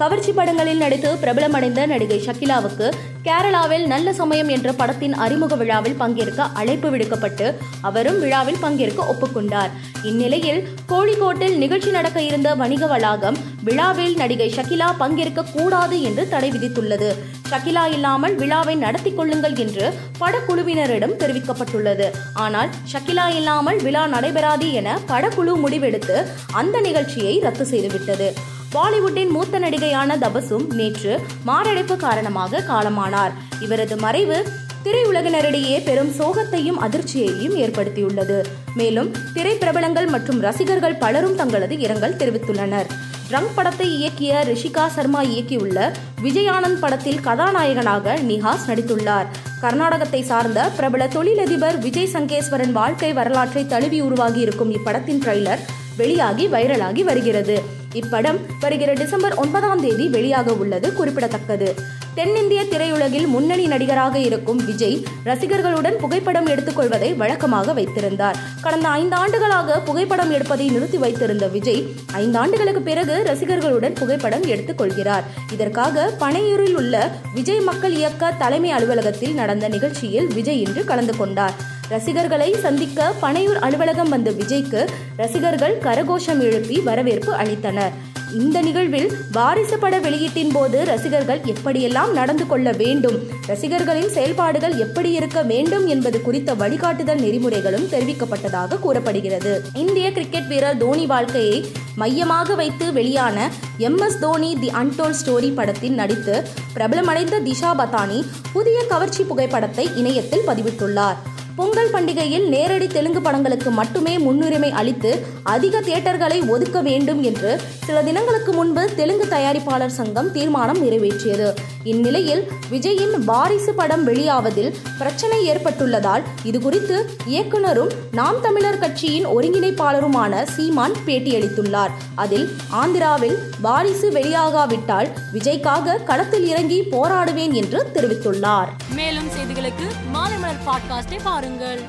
கவர்ச்சி படங்களில் நடித்து பிரபலமடைந்த நடிகை ஷக்கிலாவுக்கு கேரளாவில் நல்ல சமயம் என்ற படத்தின் அறிமுக விழாவில் பங்கேற்க அழைப்பு விடுக்கப்பட்டு அவரும் விழாவில் பங்கேற்க ஒப்புக்கொண்டார். இந்நிலையில் கோழிக்கோட்டில் நிகழ்ச்சி நடக்க இருந்த வணிக வளாகம் விழாவில் நடிகை ஷக்கிலா பங்கேற்க கூடாது என்று தடை விதித்துள்ளது. ஷக்கிலா இல்லாமல் விழாவை நடத்தி கொள்ளுங்கள் என்று படக்குழுவினரிடம் தெரிவிக்கப்பட்டுள்ளது. ஆனால் ஷக்கிலா இல்லாமல் விழா நடைபெறாது என படக்குழு முடிவெடுத்து அந்த நிகழ்ச்சியை ரத்து செய்துவிட்டது. பாலிவுட்டின் மூத்த நடிகையான தபசும் நேற்று மாரடைப்பு காரணமாக காலமானார். இவரது மறைவு திரையுலகினரிடையே பெரும் சோகத்தையும் அதிர்ச்சியையும் ஏற்படுத்தியுள்ளது. மேலும் திரைப்பிரபலங்கள் மற்றும் ரசிகர்கள் பலரும் தங்களது இரங்கல் தெரிவித்துள்ளனர். ரங் படத்தை இயக்கிய ரிஷிகா சர்மா இயக்கியுள்ள விஜயானந்த் படத்தில் கதாநாயகனாக நிஹாஸ் நடித்துள்ளார். கர்நாடகத்தை சார்ந்த பிரபல தொழிலதிபர் விஜய் சங்கேஸ்வரன் வாழ்க்கை வரலாற்றை தழுவி உருவாகி இருக்கும் இப்படத்தின் ட்ரெய்லர் வெளியாகி வைரலாகி வருகிறது. இப்படம் வருகிற டிசம்பர் ஒன்பதாம் தேதி வெளியாக உள்ளது குறிப்பிடத்தக்கது. தென்னிந்திய திரையுலகில் முன்னணி நடிகராக இருக்கும் விஜய் ரசிகர்களுடன் புகைப்படம் எடுத்துக்கொள்வதை வழக்கமாக வைத்திருந்தார். கடந்த ஐந்து ஆண்டுகளாக புகைப்படம் எடுப்பதை நிறுத்தி வைத்திருந்த விஜய் ஐந்தாண்டுகளுக்கு பிறகு ரசிகர்களுடன் புகைப்படம் எடுத்துக்கொள்கிறார். இதற்காக பனையூரில் உள்ள விஜய் மக்கள் இயக்க தலைமை அலுவலகத்தில் நடந்த நிகழ்ச்சியில் விஜய் இன்று கலந்து கொண்டார். ரசிகர்களை சந்திக்க பனையூர் அலுவலகம் வந்த விஜய்க்கு ரசிகர்கள் கரகோஷம் எழுப்பி வரவேற்பு அளித்தனர். இந்த நிகழ்வில் வாரிசு பட வெளியீட்டின் போது ரசிகர்கள் எப்படியெல்லாம் நடந்து கொள்ள வேண்டும் ரசிகர்களின் செயல்பாடுகள் எப்படி இருக்க வேண்டும் என்பது குறித்த வழிகாட்டுதல் நெறிமுறைகளும் தெரிவிக்கப்பட்டதாக கூறப்படுகிறது. இந்திய கிரிக்கெட் வீரர் தோனி வாழ்க்கையை மையமாக வைத்து வெளியான M S Dhoni the untold story படத்தில் நடித்து பிரபலமடைந்த திஷா பதானி புதிய கவர்ச்சி புகைப்படத்தை இணையத்தில் பதிவிட்டுள்ளார். பொங்கல் பண்டிகையில் நேரடி தெலுங்கு படங்களுக்கு மட்டுமே முன்னுரிமை அளித்து அதிக தியேட்டர்களை ஒதுக்க வேண்டும் என்று சில தினங்களுக்கு முன்பு தெலுங்கு தயாரிப்பாளர் சங்கம் தீர்மானம் நிறைவேற்றியது. இந்நிலையில் விஜயின் வாரிசு படம் வெளியாவதில் பிரச்சனை ஏற்பட்டுள்ளதால் இதுகுறித்து இயக்குனரும் நாம் தமிழர் கட்சியின் ஒருங்கிணைப்பாளருமான சீமான் பேட்டியளித்துள்ளார். அதில் ஆந்திராவில் வாரிசு வெளியாகாவிட்டால் விஜய்க்காக களத்தில் இறங்கி போராடுவேன் என்று தெரிவித்துள்ளார். மேலும் செய்திகளுக்கு மாலை மலர் பாட்காஸ்டை பாருங்கள்.